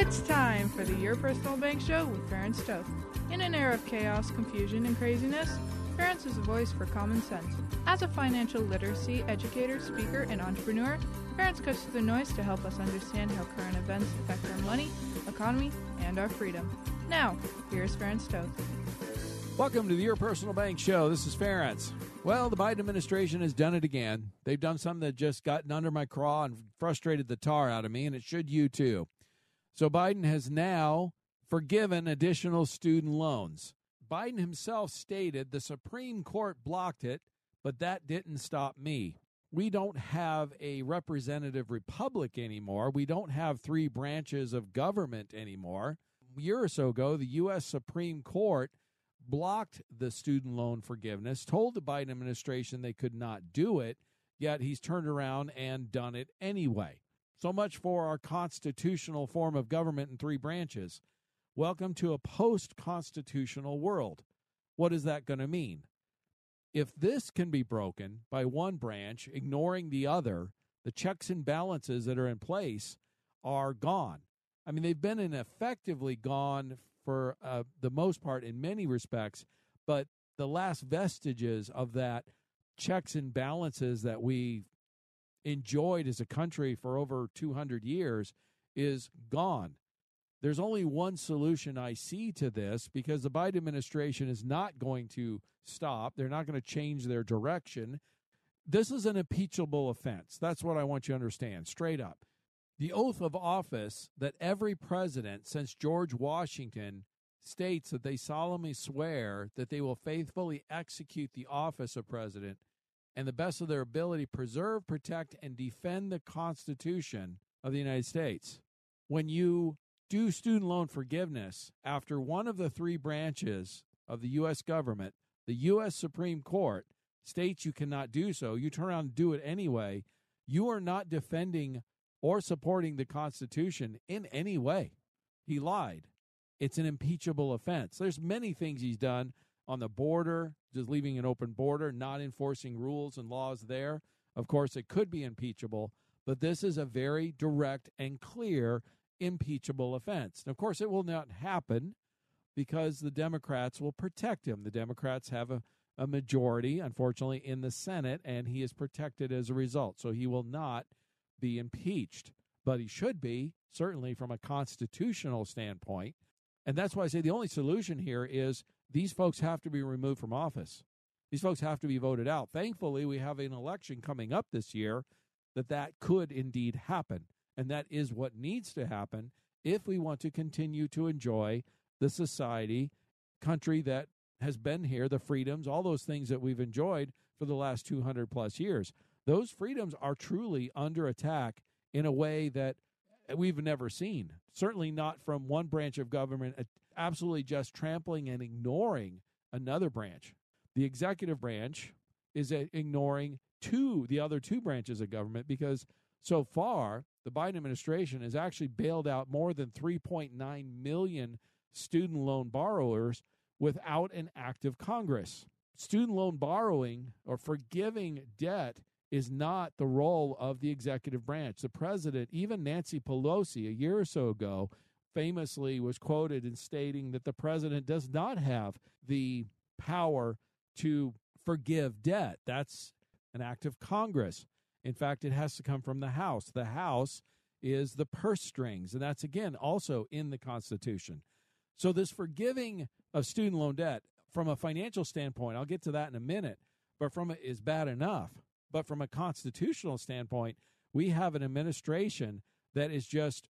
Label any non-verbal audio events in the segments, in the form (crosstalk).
It's time for the Your Personal Bank Show with Ferenc Toth. In an era of chaos, confusion, and craziness, Ferenc is a voice for common sense. As a financial literacy educator, speaker, and entrepreneur, Ferenc cuts through the noise to help us understand how current events affect our money, economy, and our freedom. Now, here's Ferenc Toth. Welcome to the Your Personal Bank Show. This is Ferenc. Well, the Biden administration has done it again. They've done something that just gotten under my craw and frustrated the tar out of me, and it should you too. So Biden has now forgiven additional student loans. Biden himself stated the Supreme Court blocked it, but that didn't stop me. We don't have a representative republic anymore. We don't have three branches of government anymore. A year or so ago, the U.S. Supreme Court blocked the student loan forgiveness, told the Biden administration they could not do it, yet he's turned around and done it anyway. So much for our constitutional form of government in three branches. Welcome to a post constitutional world. What is that going to mean? If this can be broken by one branch ignoring the other, the checks and balances that are in place are gone. I mean, they've been in effectively gone for uh, the most part in many respects, but the last vestiges of that checks and balances that we enjoyed as a country for over 200 years is gone. There's only one solution I see to this because the Biden administration is not going to stop. They're not going to change their direction. This is an impeachable offense. That's what I want you to understand straight up. The oath of office that every president since George Washington states that they solemnly swear that they will faithfully execute the office of president and the best of their ability preserve, protect, and defend the Constitution of the United States. When you do student loan forgiveness after one of the three branches of the U.S. government, the U.S. Supreme Court, states you cannot do so, you turn around and do it anyway, you are not defending or supporting the Constitution in any way. He lied. It's an impeachable offense. There's many things he's done on the border, just leaving an open border, not enforcing rules and laws there. Of course, it could be impeachable, but this is a very direct and clear impeachable offense. And of course, it will not happen because the Democrats will protect him. The Democrats have a, a majority, unfortunately, in the Senate, and he is protected as a result. So he will not be impeached, but he should be, certainly from a constitutional standpoint. And that's why I say the only solution here is these folks have to be removed from office. These folks have to be voted out. Thankfully, we have an election coming up this year that that could indeed happen. And that is what needs to happen if we want to continue to enjoy the society, country that has been here, the freedoms, all those things that we've enjoyed for the last 200 plus years. Those freedoms are truly under attack in a way that we've never seen. Certainly not from one branch of government uh, absolutely just trampling and ignoring another branch. The executive branch is uh, ignoring two the other two branches of government because so far the Biden administration has actually bailed out more than 3.9 million student loan borrowers without an active Congress. Student loan borrowing or forgiving debt is not the role of the executive branch. The president, even Nancy Pelosi, a year or so ago, famously was quoted in stating that the president does not have the power to forgive debt. That's an act of Congress. In fact, it has to come from the House. The House is the purse strings, and that's again also in the Constitution. So, this forgiving of student loan debt from a financial standpoint, I'll get to that in a minute, but from it is bad enough. But from a constitutional standpoint, we have an administration that is just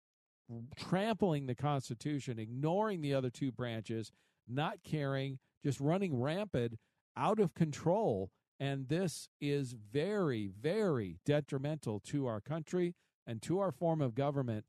trampling the Constitution, ignoring the other two branches, not caring, just running rampant, out of control. And this is very, very detrimental to our country and to our form of government.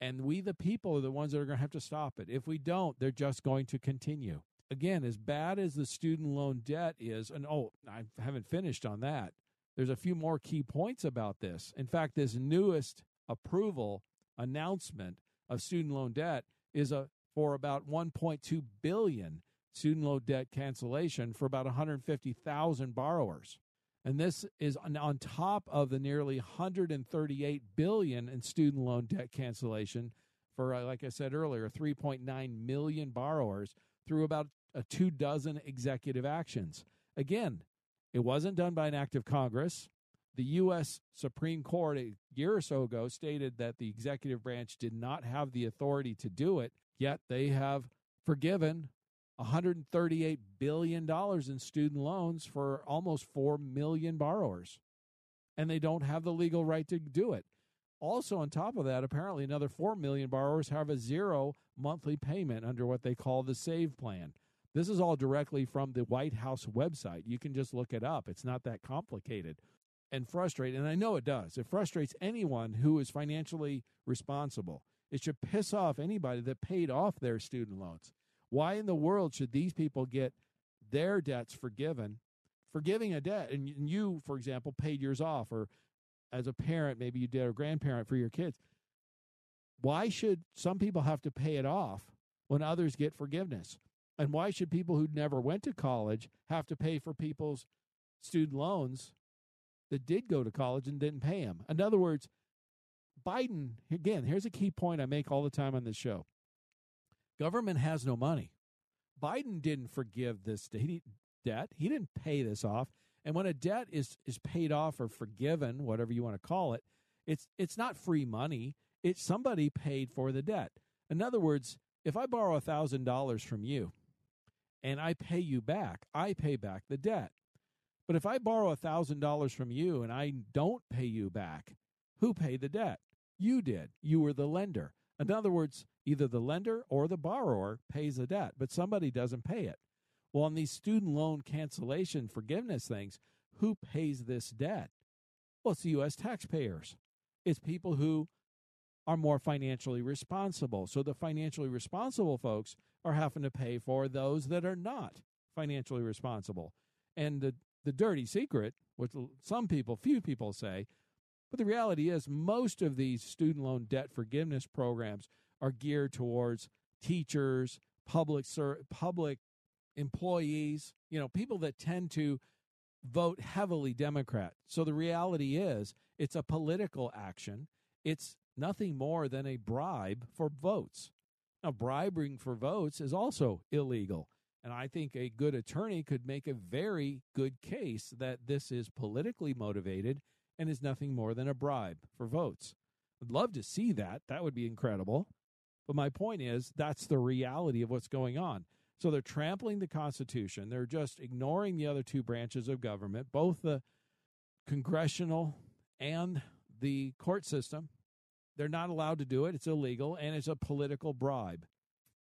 And we, the people, are the ones that are going to have to stop it. If we don't, they're just going to continue. Again, as bad as the student loan debt is, and oh, I haven't finished on that. There's a few more key points about this. In fact, this newest approval announcement of student loan debt is a for about 1.2 billion student loan debt cancellation for about 150,000 borrowers. And this is on top of the nearly 138 billion in student loan debt cancellation for uh, like I said earlier, 3.9 million borrowers through about a two dozen executive actions. Again, it wasn't done by an act of Congress. The U.S. Supreme Court a year or so ago stated that the executive branch did not have the authority to do it, yet they have forgiven $138 billion in student loans for almost 4 million borrowers. And they don't have the legal right to do it. Also, on top of that, apparently another 4 million borrowers have a zero monthly payment under what they call the SAVE plan. This is all directly from the White House website. You can just look it up. It's not that complicated and frustrating. And I know it does. It frustrates anyone who is financially responsible. It should piss off anybody that paid off their student loans. Why in the world should these people get their debts forgiven? Forgiving a debt, and you, for example, paid yours off, or as a parent, maybe you did, or grandparent for your kids. Why should some people have to pay it off when others get forgiveness? And why should people who never went to college have to pay for people's student loans that did go to college and didn't pay them? In other words, Biden, again, here's a key point I make all the time on this show government has no money. Biden didn't forgive this debt, he didn't pay this off. And when a debt is, is paid off or forgiven, whatever you want to call it, it's, it's not free money. It's somebody paid for the debt. In other words, if I borrow $1,000 from you and I pay you back, I pay back the debt. But if I borrow $1,000 from you and I don't pay you back, who paid the debt? You did. You were the lender. In other words, either the lender or the borrower pays the debt, but somebody doesn't pay it. Well, on these student loan cancellation forgiveness things, who pays this debt? Well, it's the U.S. taxpayers. It's people who are more financially responsible. So the financially responsible folks are having to pay for those that are not financially responsible. And the, the dirty secret, which some people, few people say, but the reality is most of these student loan debt forgiveness programs are geared towards teachers, public public employees, you know, people that tend to vote heavily Democrat. So the reality is it's a political action. It's nothing more than a bribe for votes. Now, bribing for votes is also illegal. And I think a good attorney could make a very good case that this is politically motivated and is nothing more than a bribe for votes. I'd love to see that. That would be incredible. But my point is, that's the reality of what's going on. So they're trampling the Constitution. They're just ignoring the other two branches of government, both the congressional and the court system. They're not allowed to do it. It's illegal and it's a political bribe.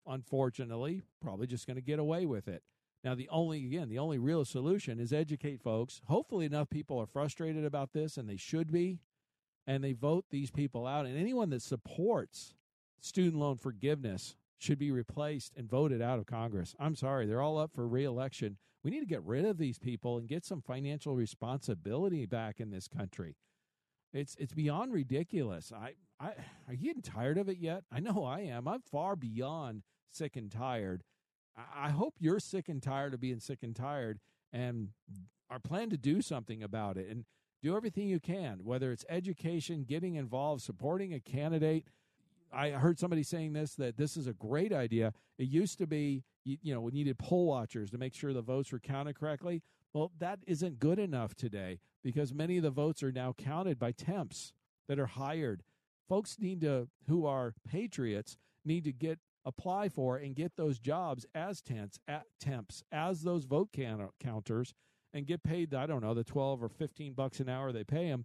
Unfortunately, probably just going to get away with it. Now, the only, again, the only real solution is educate folks. Hopefully, enough people are frustrated about this, and they should be, and they vote these people out. And anyone that supports student loan forgiveness should be replaced and voted out of Congress. I'm sorry, they're all up for reelection. We need to get rid of these people and get some financial responsibility back in this country. It's it's beyond ridiculous. I, I (sighs) are you getting tired of it yet? I know I am. I'm far beyond sick and tired. I, I hope you're sick and tired of being sick and tired and are plan to do something about it and do everything you can, whether it's education, getting involved, supporting a candidate I heard somebody saying this that this is a great idea. It used to be, you, you know, we needed poll watchers to make sure the votes were counted correctly. Well, that isn't good enough today because many of the votes are now counted by temps that are hired. Folks need to, who are patriots, need to get apply for and get those jobs as temps, at temps as those vote can- counters and get paid. I don't know the twelve or fifteen bucks an hour they pay them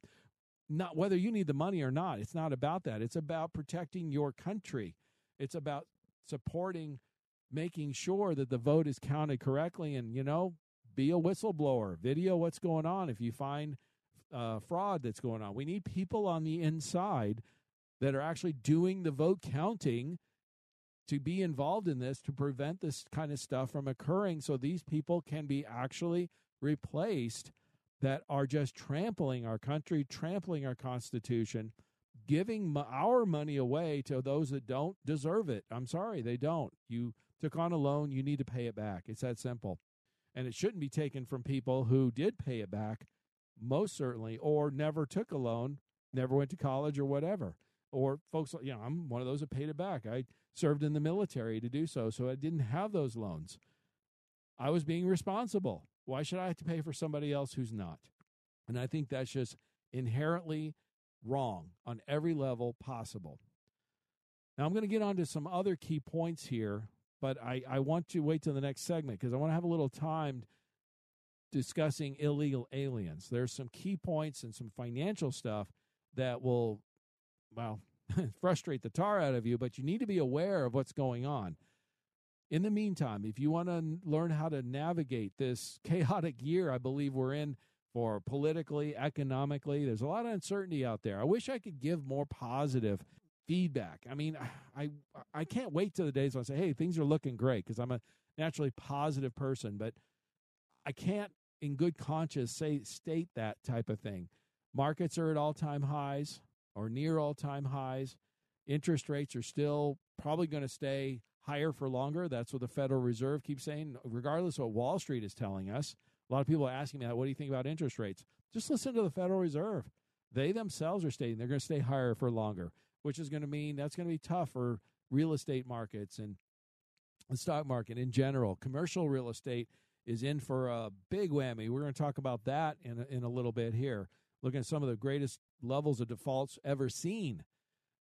not whether you need the money or not. It's not about that. It's about protecting your country. It's about supporting making sure that the vote is counted correctly and you know be a whistleblower, video what's going on. If you find uh, fraud that's going on, we need people on the inside that are actually doing the vote counting to be involved in this to prevent this kind of stuff from occurring so these people can be actually replaced that are just trampling our country, trampling our constitution, giving our money away to those that don't deserve it. I'm sorry, they don't. You took on a loan, you need to pay it back. It's that simple. And it shouldn't be taken from people who did pay it back, most certainly, or never took a loan, never went to college or whatever. Or folks, you know, I'm one of those that paid it back. I served in the military to do so, so I didn't have those loans. I was being responsible. Why should I have to pay for somebody else who's not? And I think that's just inherently wrong on every level possible. Now, I'm going to get on to some other key points here, but I, I want to wait till the next segment because I want to have a little time discussing illegal aliens. There's some key points and some financial stuff that will, well, (laughs) frustrate the tar out of you, but you need to be aware of what's going on. In the meantime, if you want to learn how to navigate this (laughs) chaotic year I believe we're in for politically, economically, there's a lot of uncertainty out there. I wish I could give more positive feedback. I mean, (sighs) I I can't wait till the days when I say, "Hey, things are looking great," because I'm a naturally positive person, but I can't in good conscience say state that type of thing. Markets are at all-time highs or near all-time highs. Interest rates are still probably going to stay higher for longer. That's what the Federal Reserve keeps saying, regardless of what Wall Street is telling us. A lot of people are asking me that. What do you think about interest rates? Just listen to the Federal Reserve. They themselves are stating they're going to stay higher for longer, which is going to mean that's going to be tough for real estate markets and the stock market in general. Commercial real estate is in for a big whammy. We're going to talk about that in a, in a little bit here. Looking at some of the greatest levels of defaults ever seen.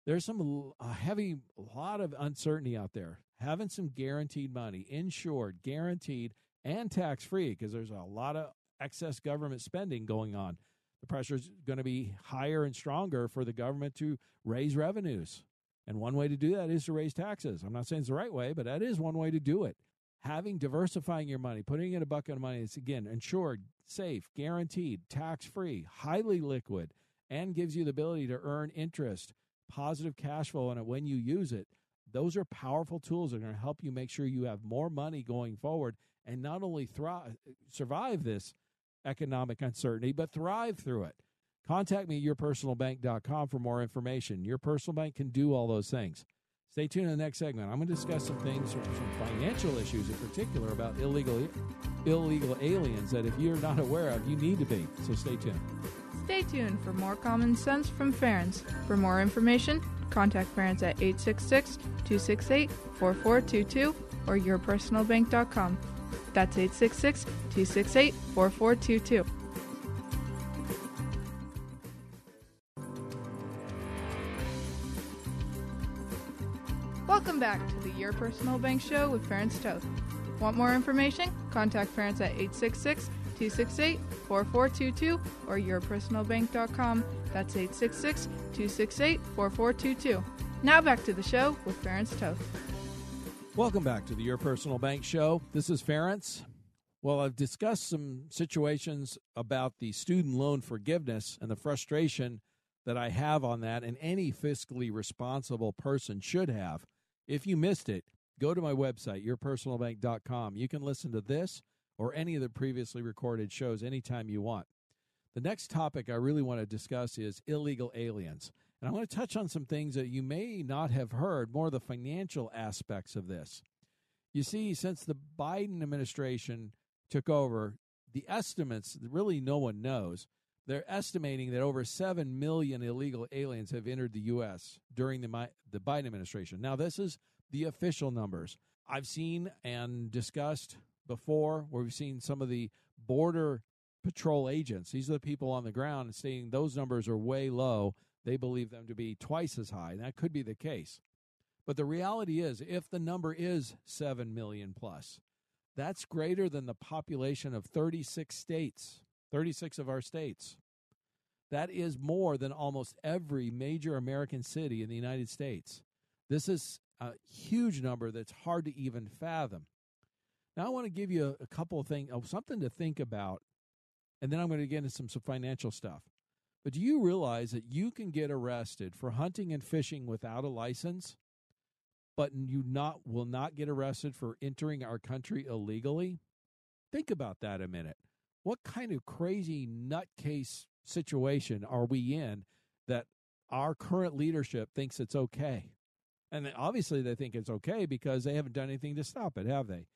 There's some a heavy, lot of uncertainty out there. Having some guaranteed money, insured, guaranteed, and tax free, because there's a lot of excess government spending going on. The pressure is going to be higher and stronger for the government to raise revenues. And one way to do that is to raise taxes. I'm not saying it's the right way, but that is one way to do it. Having diversifying your money, putting in a bucket of money that's again insured, safe, guaranteed, tax free, highly liquid, and gives you the ability to earn interest, positive cash flow on it when you use it. Those are powerful tools that are going to help you make sure you have more money going forward and not only thrive, survive this economic uncertainty, but thrive through it. Contact me at yourpersonalbank.com for more information. Your personal bank can do all those things. Stay tuned in the next segment. I'm going to discuss some things, some financial issues in particular about illegal illegal aliens that if you're not aware of, you need to be. So stay tuned. Stay tuned for more common sense from Ferenc. For more information, contact Ferenc at 866 268 4422 or yourpersonalbank.com. That's 866 268 4422. Welcome back to the Your Personal Bank Show with Ferenc Toth. Want more information? Contact Ferenc at 866 268 4422 or yourpersonalbank.com. That's 866 268 4422. Now back to the show with Ferenc Toth. Welcome back to the Your Personal Bank Show. This is Ferenc. Well, I've discussed some situations about the student loan forgiveness and the frustration that I have on that, and any fiscally responsible person should have. If you missed it, go to my website, yourpersonalbank.com. You can listen to this or any of the previously recorded shows anytime you want. The next topic I really want to discuss is illegal aliens. And I want to touch on some things that you may not have heard, more of the financial aspects of this. You see, since the Biden administration took over, the estimates, really no one knows, they're estimating that over 7 million illegal aliens have entered the U.S. during the, the Biden administration. Now, this is the official numbers. I've seen and discussed before where we've seen some of the border patrol agents. These are the people on the ground saying those numbers are way low they believe them to be twice as high. And that could be the case. But the reality is, if the number is 7 million plus, that's greater than the population of 36 states, 36 of our states. That is more than almost every major American city in the United States. This is a huge number that's hard to even fathom. Now, I want to give you a, a couple of things, something to think about, and then I'm going to get into some, some financial stuff. But do you realize that you can get arrested for hunting and fishing without a license, but you not will not get arrested for entering our country illegally? Think about that a minute. What kind of crazy nutcase situation are we in that our current leadership thinks it's okay? And obviously they think it's okay because they haven't done anything to stop it, have they?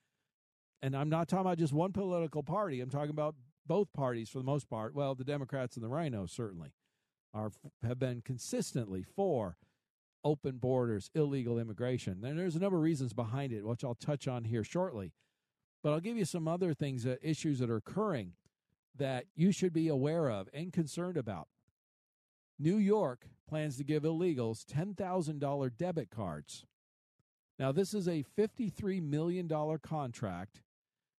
And I'm not talking about just one political party. I'm talking about both parties for the most part. Well, the Democrats and the RINOs certainly are have been consistently for open borders, illegal immigration. And there's a number of reasons behind it, which I'll touch on here shortly. But I'll give you some other things, uh, issues that are occurring that you should be aware of and concerned about. New York plans to give illegals $10,000 debit cards. Now, this is a $53 million contract.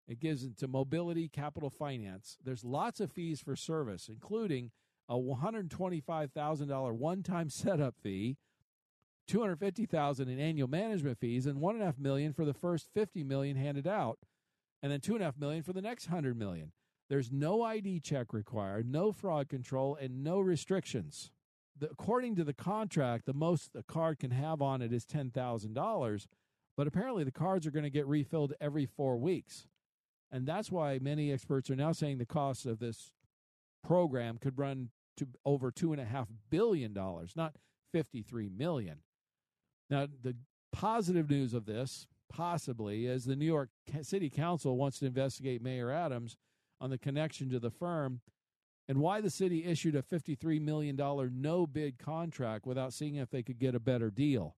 It gives into Mobility Capital Finance. There's lots of fees for service, including a $125,000 one-time (laughs) setup fee, $250,000 in annual management fees, and one and a half million for the first 50 million handed out, and then two and a half million for the next hundred million. There's no ID check required, no fraud control, and no restrictions. The, according to the contract, the most the card can have on it is $10,000, but apparently the cards are going to get refilled every four weeks. And that's why many experts are now saying the cost of this program could run to over $2.5 billion, not 53 million. Now, the positive news of this, possibly, is the New York City Council wants to investigate Mayor Adams on the connection to the firm and why the city issued a $53 million no bid contract without seeing if they could get a better deal.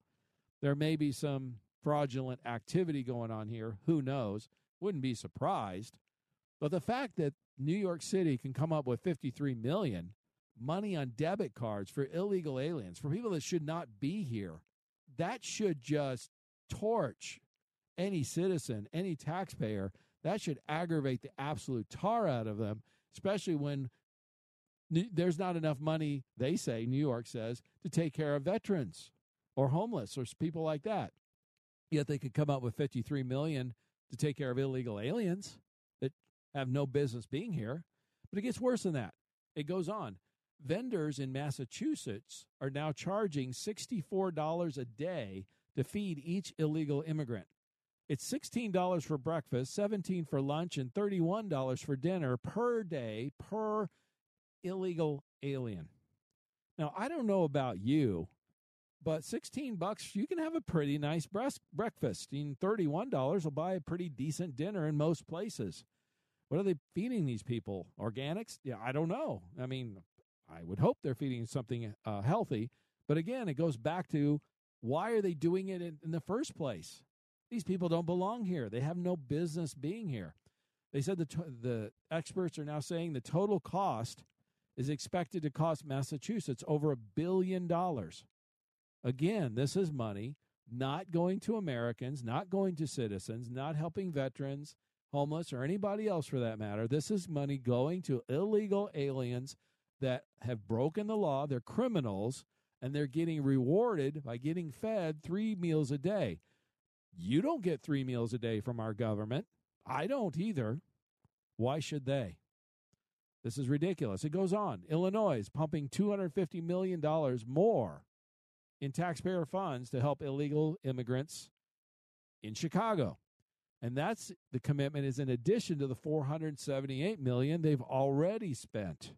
There may be some fraudulent activity going on here. Who knows? Wouldn't be surprised. But the fact that New York City can come up with 53 million money on debit cards for illegal aliens, for people that should not be here, that should just torch any citizen, any taxpayer that should aggravate the absolute tar out of them, especially when there's not enough money, they say, New York says, to take care of veterans or homeless or people like that. Yet they could come up with 53 million to take care of illegal aliens that have no business being here. But it gets worse than that. It goes on. Vendors in Massachusetts are now charging $64 a day to feed each illegal immigrant. It's $16 for breakfast, $17 for lunch and $31 for dinner per day per illegal alien. Now, I don't know about you, but 16 bucks you can have a pretty nice breakfast. And $31 will buy a pretty decent dinner in most places. What are they feeding these people? Organics? Yeah, I don't know. I mean, I would hope they're feeding something uh, healthy, but again, it goes back to why are they doing it in, in the first place? These people don't belong here. They have no business being here. They said the the experts are now saying the total cost is expected to cost Massachusetts over a billion dollars. Again, this is money not going to Americans, not going to citizens, not helping veterans, homeless, or anybody else for that matter. This is money going to illegal aliens that have broken the law. They're criminals, and they're getting rewarded by getting fed three meals a day. You don't get three meals a day from our government. I don't either. Why should they? This is ridiculous. It goes on. Illinois is pumping $250 million more in taxpayer funds to help illegal immigrants in Chicago. And that's the commitment is in addition to the 478 million they've already spent.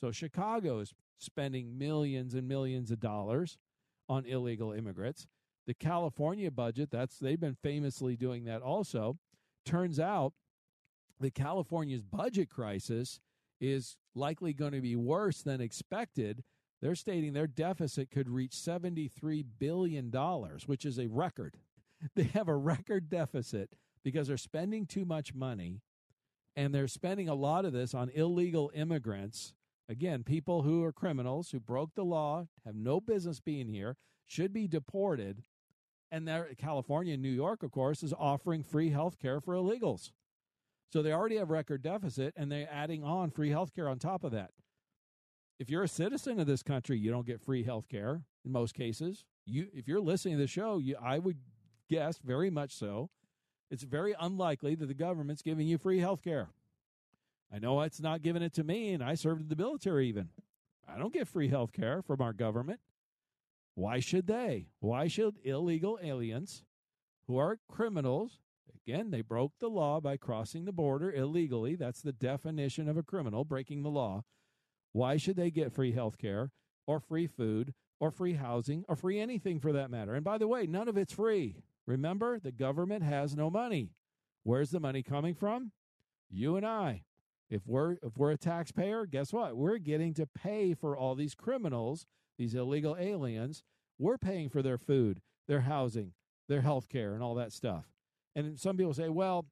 So Chicago is spending millions and millions of dollars on illegal immigrants. The California budget, that's they've been famously doing that also. Turns out the California's budget crisis is likely going to be worse than expected. They're stating their deficit could reach $73 billion, which is a record. (laughs) They have a record deficit because they're spending too much money and they're spending a lot of this on illegal immigrants. Again, people who are criminals, who broke the law, have no business being here, should be deported. And California and New York, of course, is offering free health care for illegals. So they already have record deficit, and they're adding on free health care on top of that. If you're a citizen of this country, you don't get free health care in most cases. You, if you're listening to the show, you, I would guess very much so it's very unlikely that the government's giving you free health care. I know it's not giving it to me, and I served in the military even. I don't get free health care from our government. Why should they? Why should illegal aliens who are criminals, again, they broke the law by crossing the border illegally. That's the definition of a criminal, breaking the law. Why should they get free health care or free food or free housing or free anything for that matter? And by the way, none of it's free. Remember, the government has no money. Where's the money coming from? You and I. If we're if we're a taxpayer, guess what? We're getting to pay for all these criminals, these illegal aliens. We're paying for their food, their housing, their health care, and all that stuff. And some people say, well,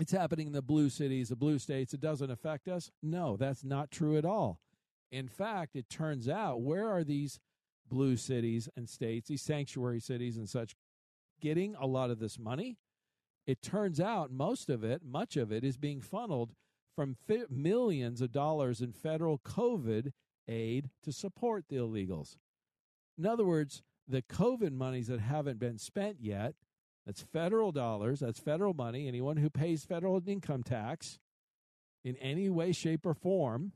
it's happening in the blue cities, the blue states. It doesn't affect us. No, that's not true at all. In fact, it turns out where are these blue cities and states, these sanctuary cities and such, getting a lot of this money? It turns out most of it, much of it, is being funneled from fi- millions of dollars in federal COVID aid to support the illegals. In other words, the COVID monies that haven't been spent yet, that's federal dollars, that's federal money. Anyone who pays federal income tax in any way, shape, or form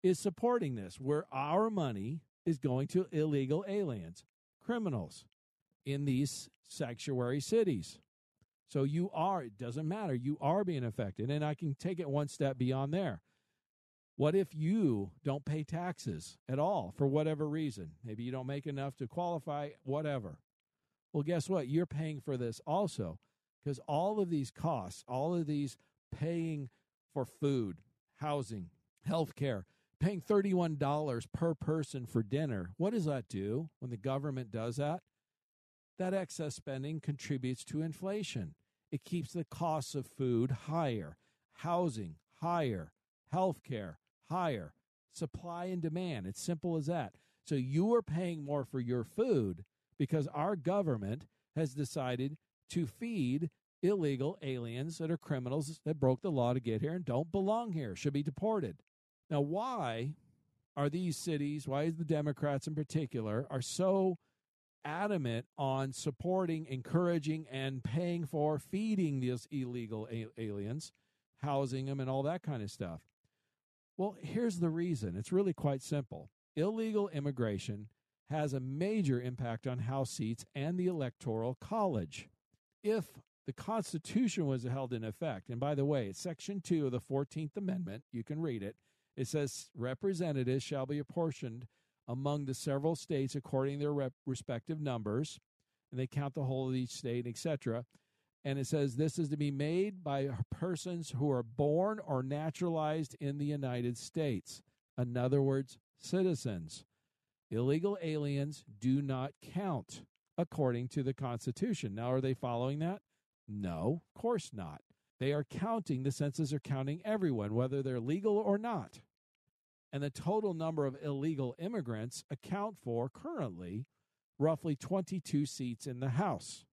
is supporting this, where our money is going to illegal aliens, criminals in these sanctuary cities. So you are, it doesn't matter, you are being affected. And I can take it one step beyond there. What if you don't pay taxes at all for whatever reason? Maybe you don't make enough to qualify, whatever. Well, guess what? You're paying for this also because all of these costs, all of these paying for food, housing, health care, paying $31 per person for dinner, what does that do when the government does that? That excess spending contributes to inflation. It keeps the costs of food higher, housing higher, health care higher, supply and demand. It's simple as that. So you are paying more for your food because our government has decided to feed illegal aliens that are criminals that broke the law to get here and don't belong here, should be deported. Now, why are these cities, why is the Democrats in particular, are so adamant on supporting, encouraging, and paying for feeding these illegal a- aliens, housing them, and all that kind of stuff. Well, here's the reason it's really quite simple illegal immigration has a major impact on House seats and the Electoral College. If the Constitution was held in effect, and by the way, it's Section 2 of the 14th Amendment, you can read it. It says representatives shall be apportioned among the several states according to their rep- respective numbers, and they count the whole of each state, etc. And it says this is to be made by persons who are born or naturalized in the United States. In other words, citizens. Illegal aliens do not count according to the Constitution. Now, are they following that? No, of course not. They are counting, the census are counting everyone, whether they're legal or not and the total number of illegal immigrants account for currently roughly 22 seats in the House.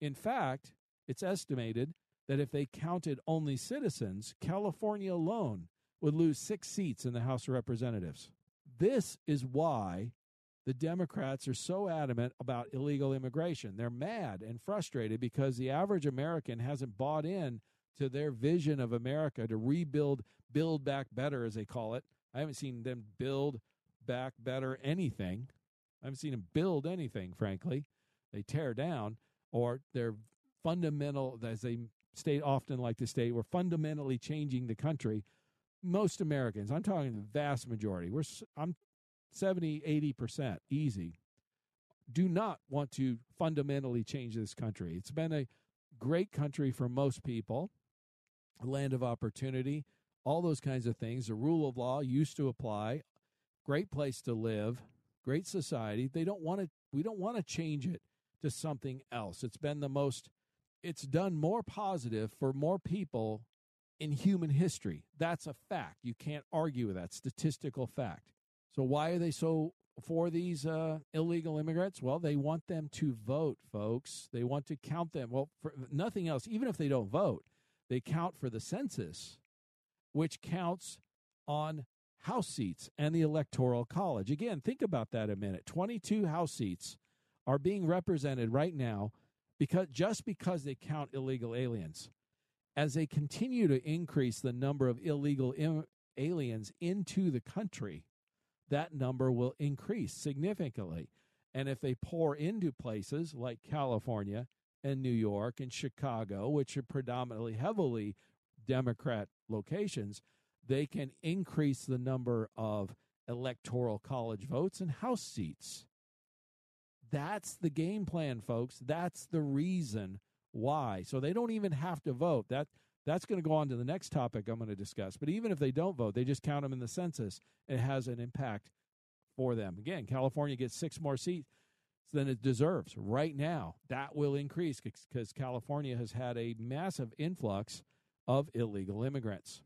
In fact, it's estimated that if they counted only citizens, California alone would lose six seats in the House of Representatives. This is why the Democrats are so adamant about illegal immigration. They're mad and frustrated because the average American hasn't bought in to their vision of America to rebuild, build back better, as they call it, I haven't seen them build back better anything. I haven't seen them build anything, frankly. They tear down, or they're fundamental, as they state often like to state, we're fundamentally changing the country. Most Americans, I'm talking the vast majority, we're I'm 70, 80% easy, do not want to fundamentally change this country. It's been a great country for most people, a land of opportunity, all those kinds of things. The rule of law used to apply. Great place to live, great society. They don't want to we don't want to change it to something else. It's been the most it's done more positive for more people in human history. That's a fact. You can't argue with that statistical fact. So why are they so for these uh, illegal immigrants? Well, they want them to vote, folks. They want to count them. Well, for nothing else, even if they don't vote, they count for the census which counts on House seats and the Electoral College. Again, think about that a minute. 22 House seats are being represented right now because just because they count illegal aliens, as they continue to increase the number of illegal Im- aliens into the country, that number will increase significantly. And if they pour into places like California and New York and Chicago, which are predominantly heavily Democrat locations, they can increase the number of electoral college votes and House seats. That's the game plan, folks. That's the reason why. So they don't even have to vote. That that's going to go on to the next topic I'm going to discuss. But even if they don't vote, they just count them in the census. It has an impact for them. Again, California gets six more seats than it deserves right now. That will increase because California has had a massive influx of illegal immigrants.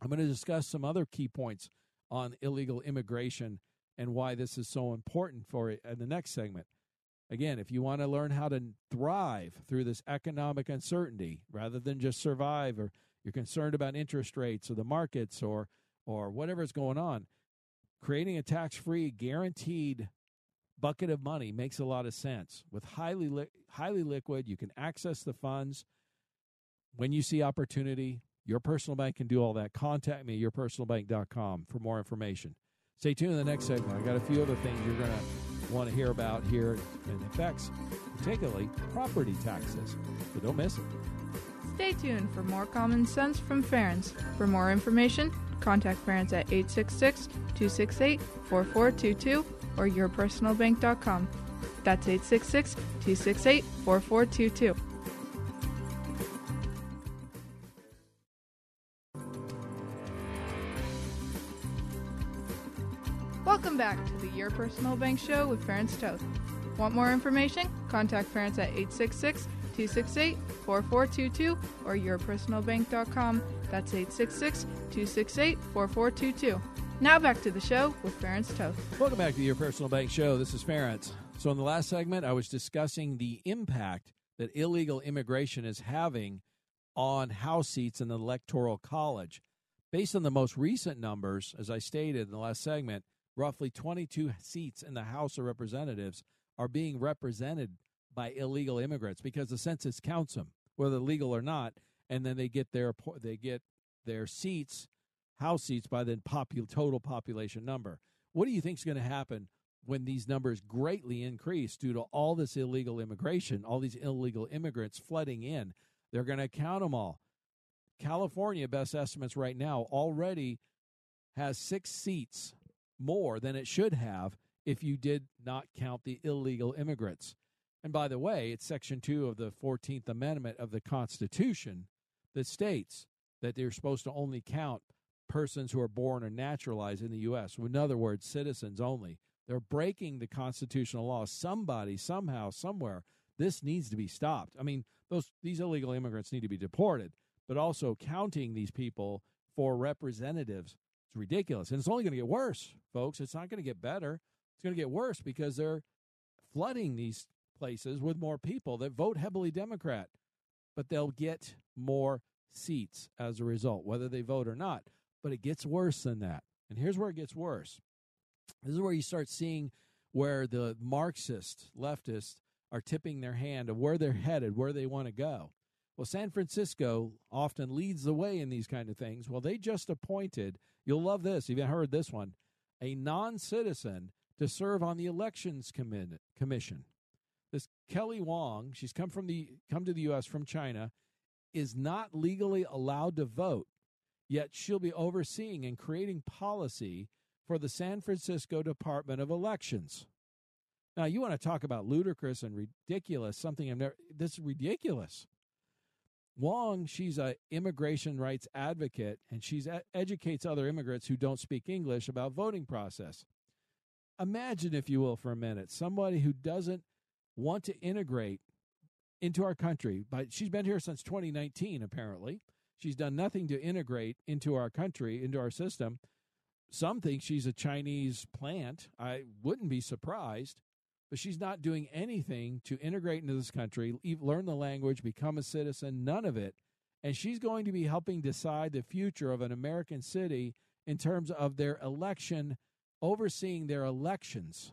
I'm going to discuss some other key points on illegal immigration and why this is so important for it in the next segment. Again, if you want to learn how to thrive through this economic uncertainty rather than just survive or you're concerned about interest rates or the markets or or whatever's going on, creating a tax-free guaranteed bucket of money makes a lot of sense. With highly li- highly liquid, you can access the funds when you see opportunity. Your personal bank can do all that. Contact me, at yourpersonalbank.com for more information. Stay tuned in the next segment. I got a few other things you're going to want to hear about here and effects, particularly property taxes. So don't miss it. Stay tuned for more common sense from Ferenc. For more information, contact Ferenc at 866 268 4422 or yourpersonalbank.com. That's 866 268 4422. Personal Bank Show with Ferenc Toth. Want more information? Contact Ferenc at 866 268 4422 or yourpersonalbank.com. That's 866 268 4422. Now back to the show with Ferenc Toth. Welcome back to Your Personal Bank Show. This is Ferenc. So, in the last segment, I was discussing the impact that illegal immigration is having on House seats in the Electoral College. Based on the most recent numbers, as I stated in the last segment, roughly 22 seats in the House of Representatives are being represented by illegal immigrants because the census counts them, whether legal or not, and then they get their they get their seats, House seats, by the total population number. What do you think is going to happen when these numbers greatly increase due to all this illegal immigration, all these illegal immigrants flooding in? They're going to count them all. California, best estimates right now, already has six seats more than it should have if you did not count the illegal immigrants. And by the way, it's Section 2 of the 14th Amendment of the Constitution that states that they're supposed to only count persons who are born or naturalized in the U.S. In other words, citizens only. They're breaking the constitutional law. Somebody, somehow, somewhere, this needs to be stopped. I mean, those these illegal immigrants need to be deported, but also counting these people for representatives it's ridiculous. And it's only going to get worse, folks. It's not going to get better. It's going to get worse because they're flooding these places with more people that vote heavily Democrat, but they'll get more seats as a result, whether they vote or not. But it gets worse than that. And here's where it gets worse. This is where you start seeing where the Marxist leftists are tipping their hand of where they're headed, where they want to go. Well, San Francisco often leads the way in these kind of things. Well, they just appointed, you'll love this, you've heard this one, a non citizen to serve on the elections commission. This Kelly Wong, she's come from the come to the US from China, is not legally allowed to vote. Yet she'll be overseeing and creating policy for the San Francisco Department of Elections. Now, you want to talk about ludicrous and ridiculous, something I've never, this is ridiculous. Wong, she's a immigration rights advocate, and she educates other immigrants who don't speak English about voting process. Imagine, if you will, for a minute, somebody who doesn't want to integrate into our country, but she's been here since 2019, apparently. She's done nothing to integrate into our country, into our system. Some think she's a Chinese plant. I wouldn't be surprised but she's not doing anything to integrate into this country, learn the language, become a citizen, none of it. And she's going to be helping decide the future of an American city in terms of their election, overseeing their elections.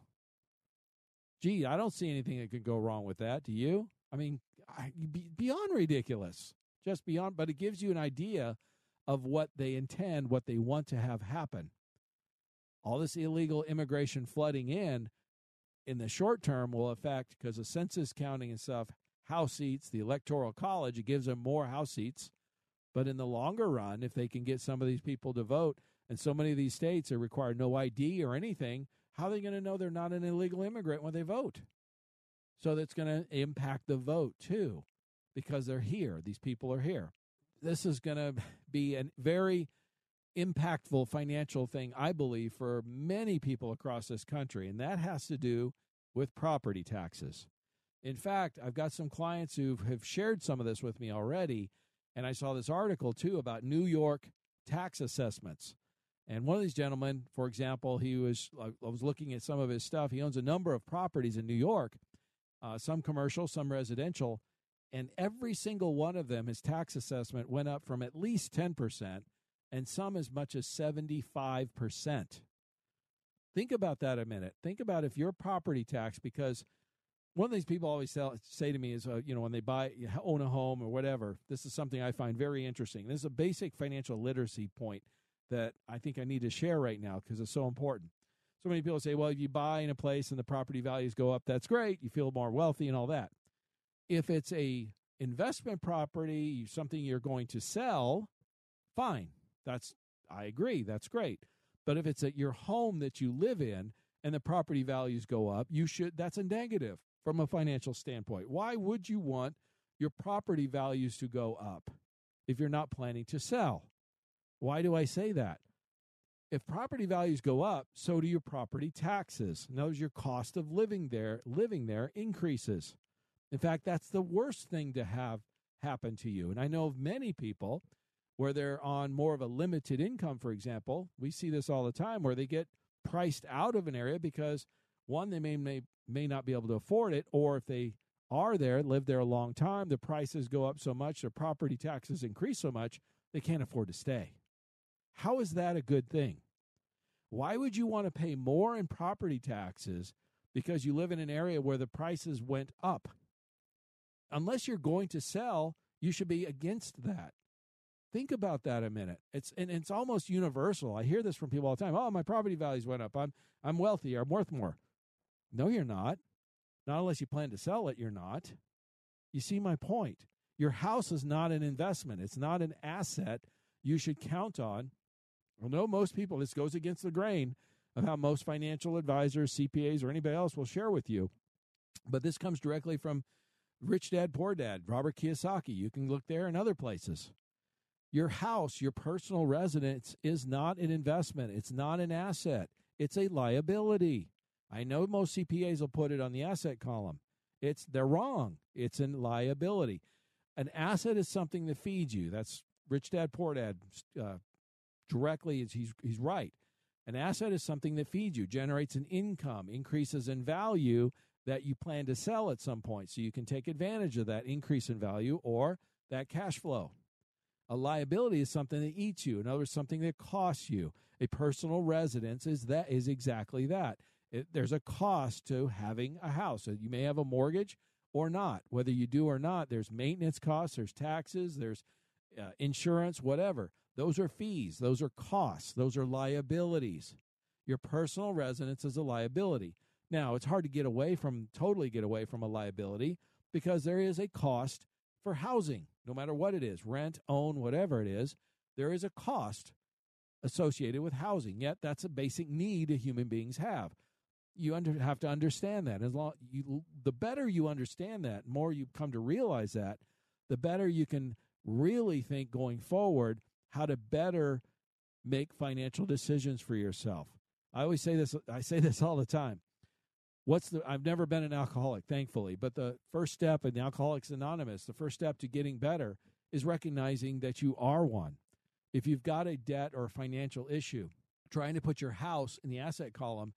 Gee, I don't see anything that could go wrong with that. Do you? I mean, beyond ridiculous, just beyond. But it gives you an idea of what they intend, what they want to have happen. All this illegal immigration flooding in, in the short term, will affect because the census counting and stuff, house seats, the electoral college. It gives them more house seats. But in the longer run, if they can get some of these people to vote, and so many of these states are require no ID or anything, how are they going to know they're not an illegal immigrant when they vote? So that's going to impact the vote too, because they're here. These people are here. This is going to be a very impactful financial thing, I believe, for many people across this country, and that has to do with property taxes. In fact, I've got some clients who have shared some of this with me already, and I saw this article too about New York tax assessments. And one of these gentlemen, for example, he was I was looking at some of his stuff. He owns a number of properties in New York, uh, some commercial, some residential, and every single one of them, his tax assessment went up from at least ten percent, and some as much as seventy-five percent. Think about that a minute. Think about if your property tax, because one of these people always tell, say to me is, uh, you know, when they buy, own a home or whatever, this is something I find very interesting. This is a basic financial literacy point that I think I need to share right now because it's so important. So many people say, well, if you buy in a place and the property values go up, that's great. You feel more wealthy and all that. If it's a investment property, something you're going to sell, fine. That's I agree. That's great. But if it's at your home that you live in and the property values go up, you should that's a negative from a financial standpoint. Why would you want your property values to go up if you're not planning to sell? Why do I say that? If property values go up, so do your property taxes. In other words, your cost of living there, living there increases. In fact, that's the worst thing to have happen to you. And I know of many people where they're on more of a limited income, for example. We see this all the time where they get priced out of an area because one, they may, may may not be able to afford it, or if they are there, live there a long time, the prices go up so much, their property taxes increase so much, they can't afford to stay. How is that a good thing? Why would you want to pay more in property taxes because you live in an area where the prices went up? Unless you're going to sell, you should be against that. Think about that a minute. It's and it's almost universal. I hear this from people all the time. Oh, my property values went up. I'm I'm wealthy. I'm worth more. No, you're not. Not unless you plan to sell it, you're not. You see my point. Your house is not an investment. It's not an asset you should count on well, no, most people, this goes against the grain of how most financial advisors, CPAs, or anybody else will share with you. But this comes directly from Rich Dad Poor Dad, Robert Kiyosaki. You can look there and other places. Your house, your personal residence, is not an investment. It's not an asset. It's a liability. I know most CPAs will put it on the asset column. It's they're wrong. It's a liability. An asset is something that feeds you. That's Rich Dad Poor Dad uh, directly he's he's right. An asset is something that feeds you, generates an income, increases in value that you plan to sell at some point. So you can take advantage of that increase in value or that cash flow. A liability is something that eats you. In other words, something that costs you. A personal residence is that is exactly that. It, there's a cost to having a house. So you may have a mortgage or not. Whether you do or not, there's maintenance costs, there's taxes, there's uh, insurance, whatever. Those are fees, those are costs, those are liabilities. Your personal residence is a liability. Now, it's hard to get away from, totally get away from a liability because there is a cost for housing, no matter what it is rent, own, whatever it is. There is a cost associated with housing. Yet, that's a basic need human beings have. You under, have to understand that. As long you, the better you understand that, more you come to realize that, the better you can really think going forward how to better make financial decisions for yourself. I always say this, I say this all the time. What's the I've never been an alcoholic, thankfully, but the first step in Alcoholics Anonymous, the first step to getting better is recognizing that you are one. If you've got a debt or a financial issue, trying to put your house in the asset column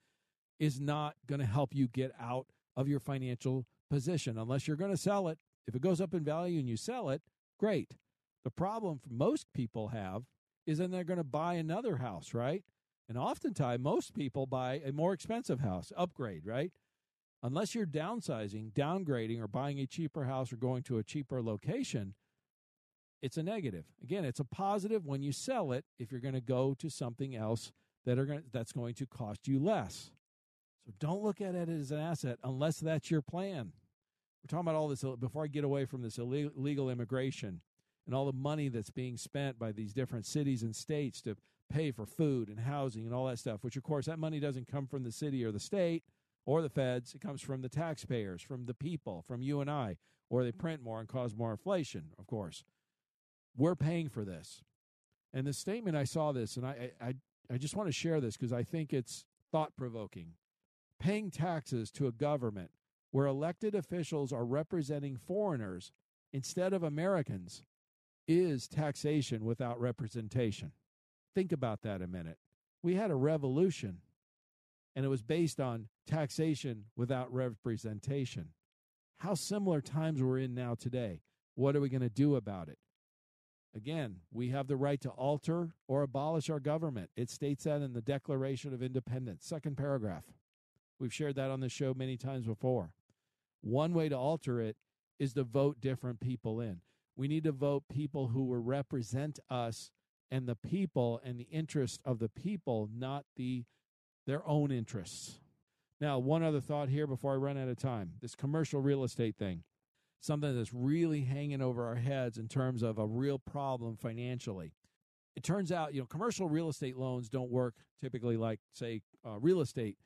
is not going to help you get out of your financial position unless you're going to sell it. If it goes up in value and you sell it, great. The problem most people have is then they're going to buy another house, right? And oftentimes, most people buy a more expensive house, upgrade, right? Unless you're downsizing, downgrading, or buying a cheaper house or going to a cheaper location, it's a negative. Again, it's a positive when you sell it if you're going to go to something else that are going that's going to cost you less. So don't look at it as an asset unless that's your plan. We're talking about all this before I get away from this illegal immigration and all the money that's being spent by these different cities and states to pay for food and housing and all that stuff, which of course that money doesn't come from the city or the state or the feds. It comes from the taxpayers, from the people, from you and I, or they print more and cause more inflation, of course. We're paying for this. And the statement I saw this, and I, I, I just want to share this because I think it's thought provoking. Paying taxes to a government where elected officials are representing foreigners instead of Americans is taxation without representation. Think about that a minute. We had a revolution, and it was based on taxation without representation. How similar times we're in now today. What are we going to do about it? Again, we have the right to alter or abolish our government. It states that in the Declaration of Independence, second paragraph. We've shared that on the show many times before. One way to alter it is to vote different people in. We need to vote people who will represent us and the people and the interest of the people, not the their own interests. Now, one other thought here before I run out of time. This commercial real estate thing something that's really hanging over our heads in terms of a real problem financially. It turns out, you know, commercial real estate loans don't work typically like, say, uh, real estate.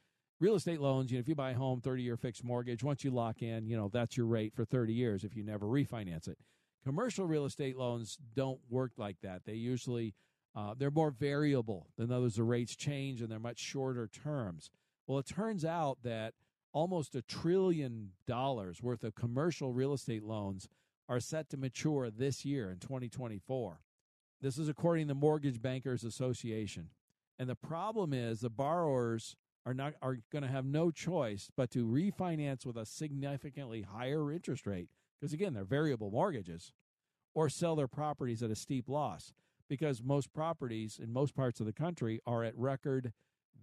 Real estate loans, you know, if you buy a home, 30 year fixed mortgage, once you lock in, you know, that's your rate for 30 years if you never refinance it. Commercial real estate loans don't work like that. They usually, uh, they're more variable. than others. the rates change and they're much shorter terms. Well, it turns out that almost a trillion dollars worth of commercial real estate loans are set to mature this year in 2024. This is according to the Mortgage Bankers Association. And the problem is the borrowers are not are going to have no choice but to refinance with a significantly higher interest rate because again, they're variable mortgages or sell their properties at a steep loss because most properties in most parts of the country are at record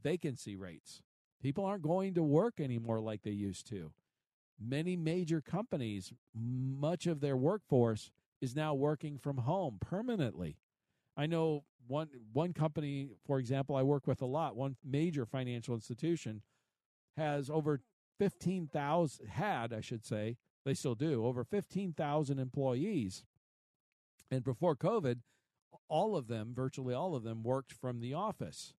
vacancy rates. People aren't going to work anymore like they used to. Many major companies, much of their workforce is now working from home permanently. I know one one company, for example, I work with a lot. One major financial institution has over fifteen thousand had, I should say, they still do over fifteen thousand employees. And before COVID, all of them, virtually all of them, worked from the office.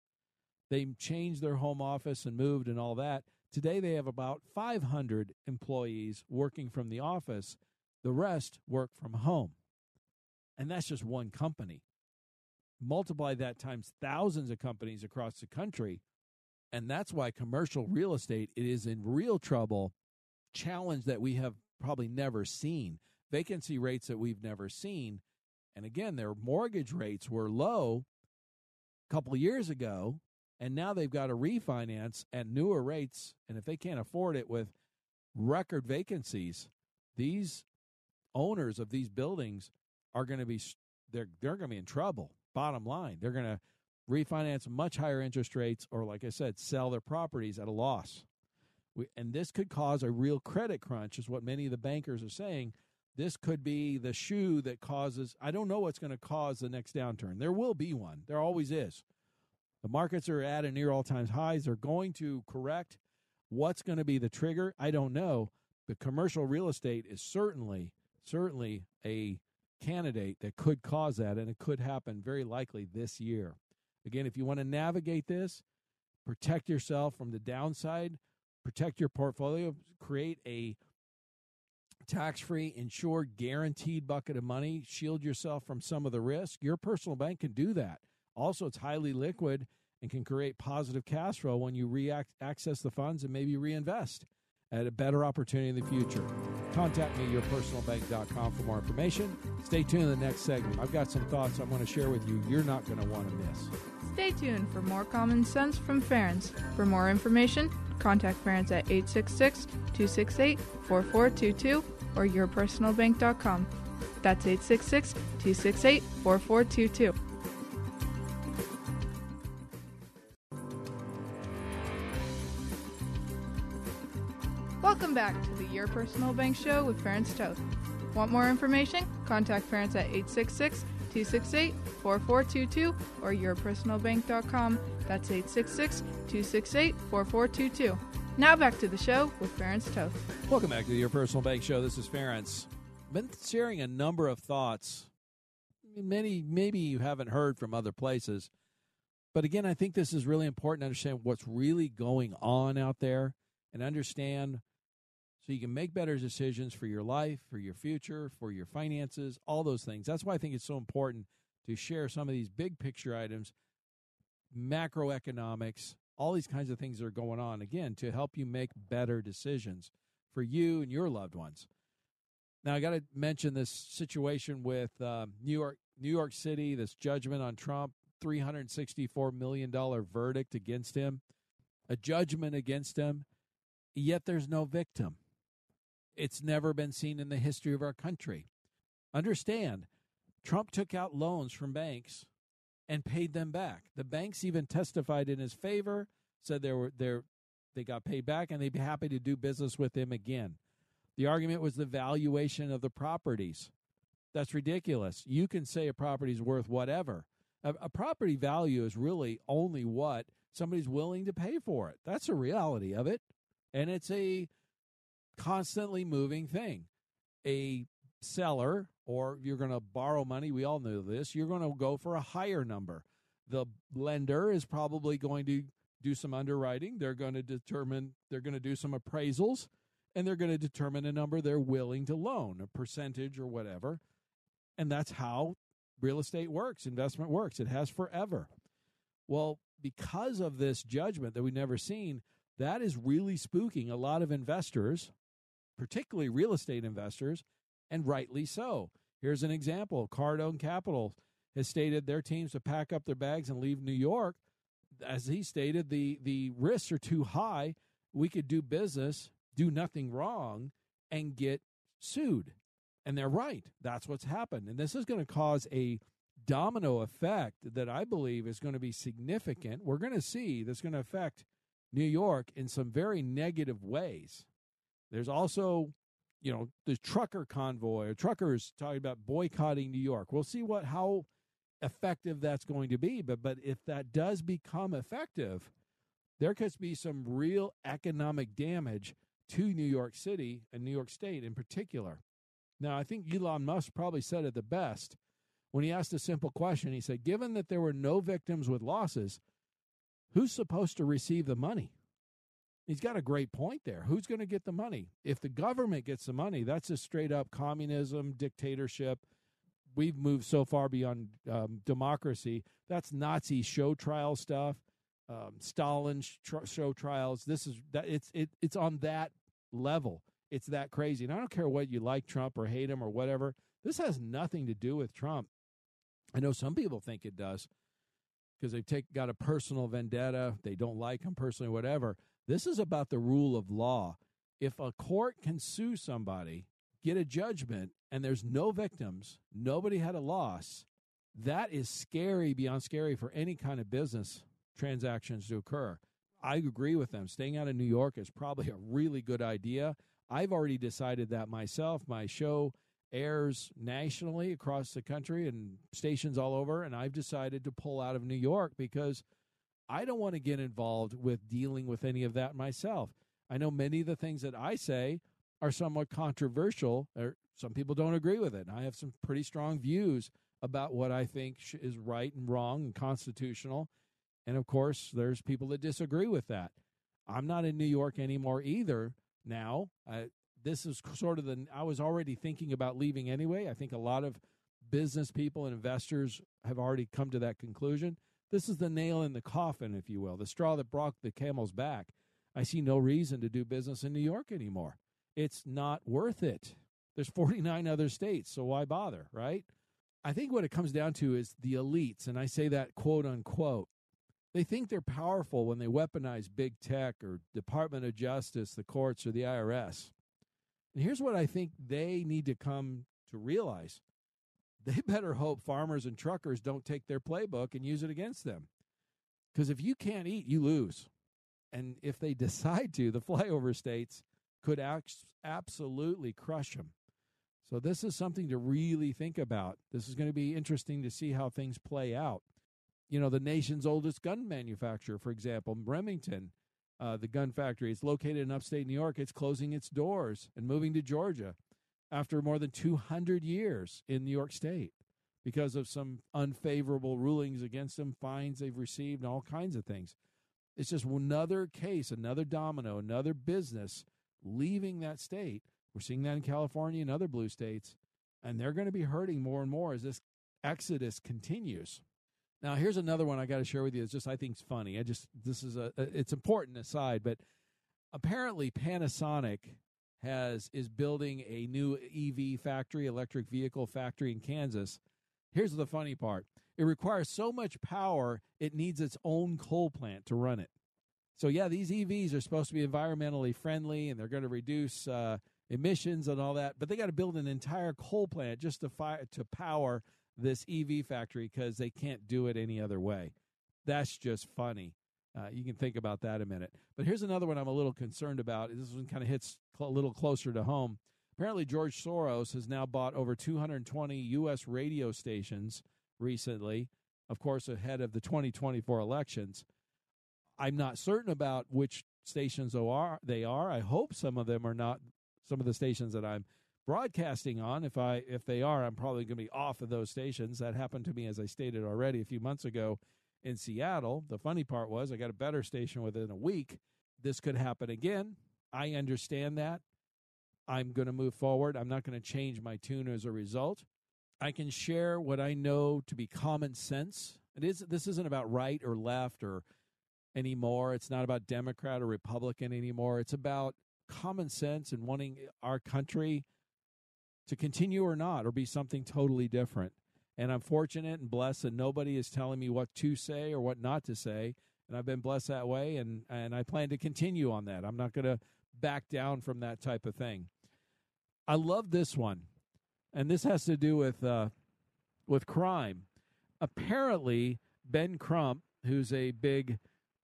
They changed their home office and moved and all that. Today they have about 500 employees working from the office. The rest work from home. And that's just one company. Multiply that times thousands of companies across the country. And that's why commercial real estate it is in real trouble, challenge that we have probably never seen, vacancy rates that we've never seen. And again, their mortgage rates were low a couple of years ago and now they've got to refinance at newer rates. And if they can't afford it with record vacancies, these owners of these buildings are going to be they're they're going to be in trouble. Bottom line, they're going to refinance much higher interest rates, or like I said, sell their properties at a loss. We, and this could cause a real credit crunch, is what many of the bankers are saying. This could be the shoe that causes. I don't know what's going to cause the next downturn. There will be one. There always is. The markets are at a near all time highs. They're going to correct. What's going to be the trigger? I don't know. But commercial real estate is certainly, certainly a candidate that could cause that, and it could happen very likely this year. Again, if you want to navigate this, protect yourself from the downside, protect your portfolio, create a tax free, insured, guaranteed bucket of money, shield yourself from some of the risk. Your personal bank can do that. Also, it's highly liquid and can create positive cash flow when you react, access the funds and maybe reinvest at a better opportunity in the future. Contact me, at yourpersonalbank.com, for more information. Stay tuned in the next segment. I've got some thoughts I want to share with you you're not going to want to miss. Stay tuned for more common sense from Ferenc. For more information, contact Ferenc at 866 268 4422 or yourpersonalbank.com. That's 866 268 4422. Welcome back to the Your Personal Bank Show with Ferenc Toth. Want more information? Contact Ferenc at 866 268 4422 or yourpersonalbank.com. That's 866 268 4422. Now back to the show with Ferenc Toth. Welcome back to the Your Personal Bank Show. This is Ferenc. Been sharing a number of thoughts. Many, maybe you haven't heard from other places. But again, I think this is really important to understand what's really going on out there and understand so you can make better decisions for your life, for your future, for your finances, all those things. That's why I think it's so important to share some of these big picture items, macroeconomics, all these kinds of things that are going on, again, to help you make better decisions for you and your loved ones. Now, I got to mention this situation with uh, New York, New York City, this judgment on Trump, $364 million verdict against him, a judgment against him, yet there's no victim. It's never been seen in the history of our country. Understand, Trump took out loans from banks and paid them back. The banks even testified in his favor, said they were they they got paid back and they'd be happy to do business with him again. The argument was the valuation of the properties. That's ridiculous. You can say a property's worth whatever. A, a property value is really only what somebody's willing to pay for it. That's the reality of it. And it's a constantly moving thing. A seller, or you're going to borrow money, we all know this, you're going to go for a higher number. The lender is probably going to do some underwriting. They're going to determine, they're going to do some appraisals, and they're going to determine a number they're willing to loan, a percentage or whatever. And that's how real estate works, investment works. It has forever. Well, because of this judgment that we've never seen, that is really spooking a lot of investors particularly real estate investors, and rightly so. Here's an example Cardone Capital has stated their teams to pack up their bags and leave New York. As he stated, the, the risks are too high. We could do business, do nothing wrong, and get sued. And they're right. That's what's happened. And this is going to cause a domino effect that I believe is going to be significant. We're going to see that's going to affect New York in some very negative ways. There's also, you know, the trucker convoy or truckers talking about boycotting New York. We'll see what how effective that's going to be. But but if that does become effective, there could be some real economic damage to New York City and New York State in particular. Now, I think Elon Musk probably said it the best when he asked a simple question. He said, Given that there were no victims with losses, who's supposed to receive the money? He's got a great point there. Who's going to get the money? If the government gets the money, that's a straight up communism, dictatorship. We've moved so far beyond um, democracy. That's Nazi show trial stuff, um, Stalin tr- show trials. This is that it's it, it's on that level. It's that crazy. And I don't care what you like Trump or hate him or whatever. This has nothing to do with Trump. I know some people think it does because they've take, got a personal vendetta. They don't like him personally, whatever. This is about the rule of law. If a court can sue somebody, get a judgment, and there's no victims, nobody had a loss, that is scary beyond scary for any kind of business transactions to occur. I agree with them. Staying out of New York is probably a really good idea. I've already decided that myself. My show airs nationally across the country and stations all over, and I've decided to pull out of New York because I don't want to get involved with dealing with any of that myself. I know many of the things that I say are somewhat controversial, or some people don't agree with it. I have some pretty strong views about what I think is right and wrong and constitutional. And of course, there's people that disagree with that. I'm not in New York anymore either now. This is sort of the, I was already thinking about leaving anyway. I think a lot of business people and investors have already come to that conclusion. This is the nail in the coffin, if you will, the straw that broke the camel's back. I see no reason to do business in New York anymore. It's not worth it. There's 49 other states, so why bother, right? I think what it comes down to is the elites, and I say that quote unquote. They think they're powerful when they weaponize big tech or Department of Justice, the courts, or the IRS. And here's what I think they need to come to realize they better hope farmers and truckers don't take their playbook and use it against them. Because if you can't eat, you lose. And if they (laughs) decide to, the flyover states could absolutely crush them. So, this is something to really think about. This is going to be interesting to see how things play out. You know, the nation's oldest gun manufacturer, for example, Remington, uh, the gun factory, it's located in upstate New York. It's closing its doors and moving to Georgia after more than 200 years in New York State because of some unfavorable rulings against them, fines they've received, and all kinds of things. It's just another case, another domino, another business leaving that state. We're seeing that in California and other blue states, and they're going to be hurting more and more as this exodus continues. Now, here's another one I got to share with you. It's just I think it's funny. I just this is a it's important aside, but apparently Panasonic has is building a new EV factory, electric vehicle factory in Kansas. Here's the funny part. It requires so much power, it needs its own coal plant to run it. So yeah, these EVs are supposed to be environmentally friendly and they're going to reduce uh, emissions and all that, but they got to build an entire coal plant just to fire to power this EV factory because they can't do it any other way. That's just funny. Uh, you can think about that a minute. But here's another one I'm a little concerned about. This one kind of hits cl- a little closer to home. Apparently, George Soros has now bought over 220 U.S. radio stations recently, of course, ahead of the 2024 elections. I'm not certain about which stations they are. I hope some of them are not some of the stations that I'm broadcasting on. If I if they are, I'm probably going to be off of those stations. That happened to me, as I stated already a few months ago in Seattle. The funny part was I got a better station within a week. This could happen again. I understand that. I'm going to move forward. I'm not going to change my tune as a result. I can share what I know to be common sense. It is this isn't about right or left or anymore. It's not about Democrat or Republican anymore. It's about common sense and wanting our country to continue or not or be something totally different and I'm fortunate and blessed that nobody is telling me what to say or what not to say. And I've been blessed that way, and and I plan to continue on that. I'm not going to back down from that type of thing. I love this one, and this has to do with uh, with crime. Apparently, Ben Crump, who's a big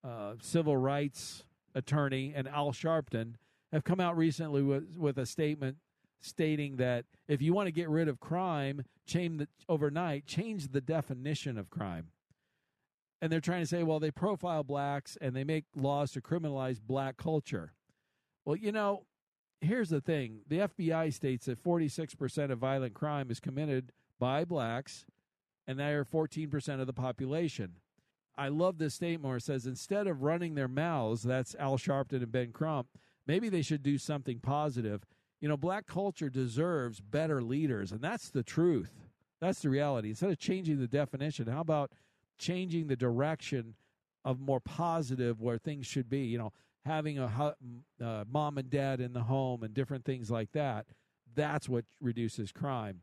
uh, civil rights attorney, and Al Sharpton have come out recently with, with a statement stating that if you want to get rid of crime, change the, overnight, change the definition of crime. And they're trying to say, well, they profile blacks and they make laws to criminalize black culture. Well, you know, here's the thing the FBI states that 46% of violent crime is committed by blacks, and they are 14% of the population. I love this statement where it says instead of running their mouths, that's Al Sharpton and Ben Crump, maybe they should do something positive you know, black culture deserves better leaders, and that's the truth. That's the reality. Instead of changing the definition, how about changing the direction of more positive where things should be? You know, having a uh, mom and dad in the home and different things like that. That's what reduces crime.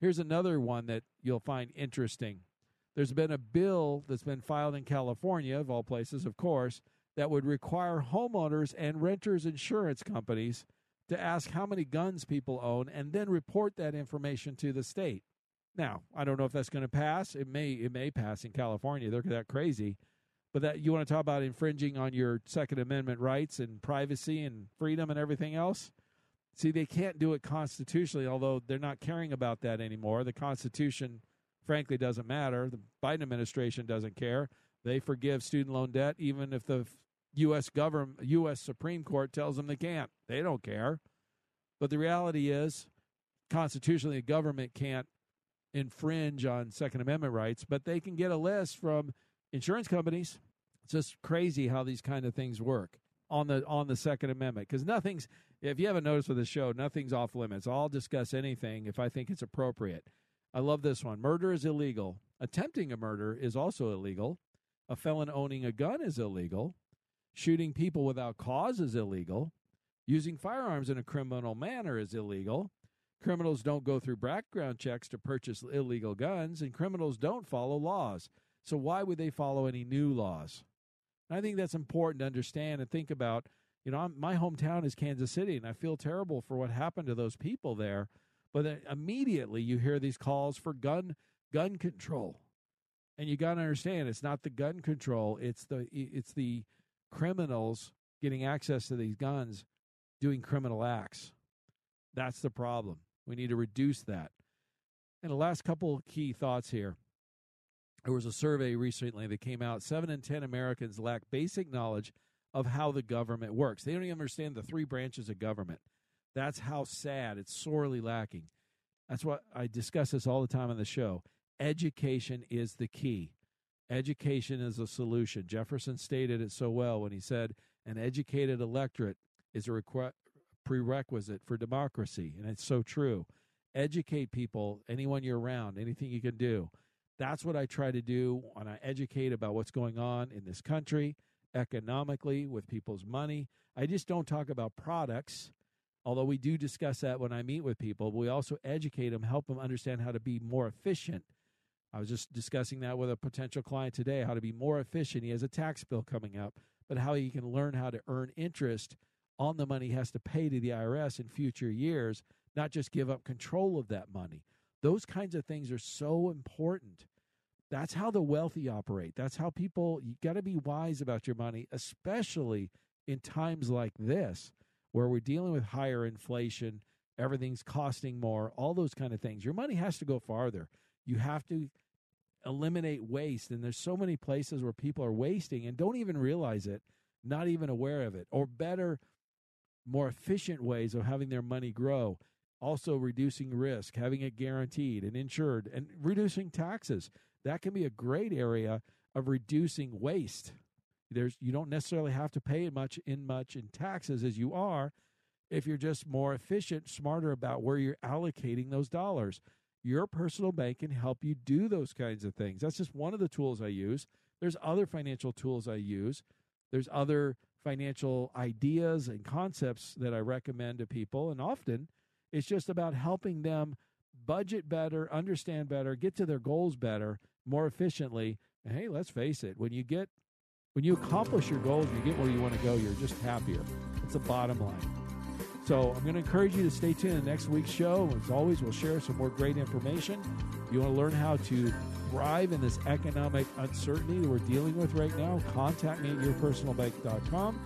Here's another one that you'll find interesting. There's been a bill that's been filed in California, of all places, of course, that would require homeowners and renters insurance companies to ask how many guns people own and then report that information to the state. Now, I don't know if that's going to pass. It may it may pass in California. They're that crazy. But that you want to talk about infringing on your second amendment rights and privacy and freedom and everything else? See, they can't do it constitutionally, although they're not caring about that anymore. The Constitution, frankly, doesn't matter. The Biden administration doesn't care. They forgive student loan debt even if the U.S. government, U.S. Supreme Court tells them they can't. They don't care. But the reality is, constitutionally, a government can't infringe on Second Amendment rights, but they can get a list from insurance companies. It's just crazy how these kind of things work on the on the Second Amendment because nothing's. If you haven't noticed with the show, nothing's off limits. I'll discuss anything if I think it's appropriate. I love this one. Murder is illegal. Attempting a murder is also illegal. A felon owning a gun is illegal. Shooting people without cause is illegal. Using firearms in a criminal manner is illegal. Criminals don't go through background checks to purchase illegal guns, and criminals don't follow laws. So, why would they follow any new laws? And I think that's important to understand and think about. You know, I'm, my hometown is Kansas City, and I feel terrible for what happened to those people there. But immediately you hear these calls for gun gun control, and you got to understand it's not the gun control; it's the it's the criminals getting access to these guns doing criminal acts. That's the problem. We need to reduce that. And the last couple key thoughts here. There was a survey recently that came out. Seven in 10 Americans lack basic knowledge of how the government works. They don't even understand the three branches of government. That's how sad. It's sorely lacking. That's what I discuss this all the time on the show. Education is the key. Education is a solution. Jefferson stated it so well when he said, an educated electorate is a requ- prerequisite for democracy. And it's so true. Educate people, anyone you're around, anything you can do. That's what I try to do when I educate about what's going on in this country, economically, with people's money. I just don't talk about products, although we do discuss that when I meet with people. We also educate them, help them understand how to be more efficient. I was just discussing that with a potential client today, how to be more efficient. He has a tax bill coming up, but how he can learn how to earn interest on the money he has to pay to the IRS in future years, not just give up control of that money. Those kinds of things are so important. That's how the wealthy operate. That's how people, you got to be wise about your money, especially in times like this where we're dealing with higher inflation, everything's costing more, all those kind of things. Your money has to go farther. You have to eliminate waste. And there's so many places where people are wasting and don't even realize it, not even aware of it, or better, more efficient ways of having their money grow. Also, reducing risk, having it guaranteed and insured, and reducing taxes. That can be a great area of reducing waste. There's you don't necessarily have to pay much in much in taxes as you are if you're just more efficient, smarter about where you're allocating those dollars. Your personal bank can help you do those kinds of things. That's just one of the tools I use. There's other financial tools I use. There's other financial ideas and concepts that I recommend to people. And often it's just about helping them budget better, understand better, get to their goals better, more efficiently. And hey, let's face it, when you get when you accomplish your goals, you get where you want to go, you're just happier. It's the bottom line. So I'm going to encourage you to stay tuned in next week's show. As always, we'll share some more great information. If you want to learn how to thrive in this economic uncertainty that we're dealing with right now, contact me at yourpersonalbank.com.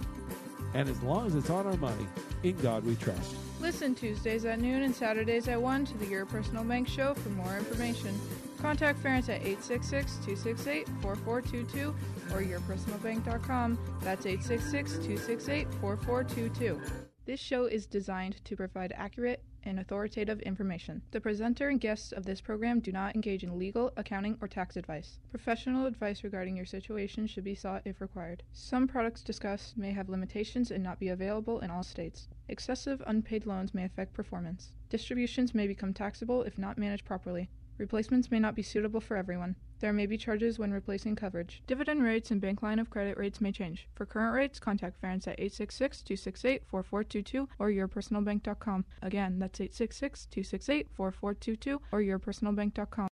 And as long as it's on our money, in God we trust. Listen Tuesdays at noon and Saturdays at 1 to the Your Personal Bank Show for more information. Contact Ferenc at 866-268-4422 or yourpersonalbank.com. That's 866-268-4422. This show is designed to provide accurate and authoritative information. The presenter and guests of this program do not engage in legal, accounting, or tax advice. Professional advice regarding your situation should be sought if required. Some products discussed may have limitations and not be available in all states. Excessive unpaid loans may affect performance. Distributions may become taxable if not managed properly. Replacements may not be suitable for everyone. There may be charges when replacing coverage. Dividend rates and bank line of credit rates may change. For current rates, contact Ferenc at 866-268-4422 or yourpersonalbank.com. Again, that's 866-268-4422 or yourpersonalbank.com.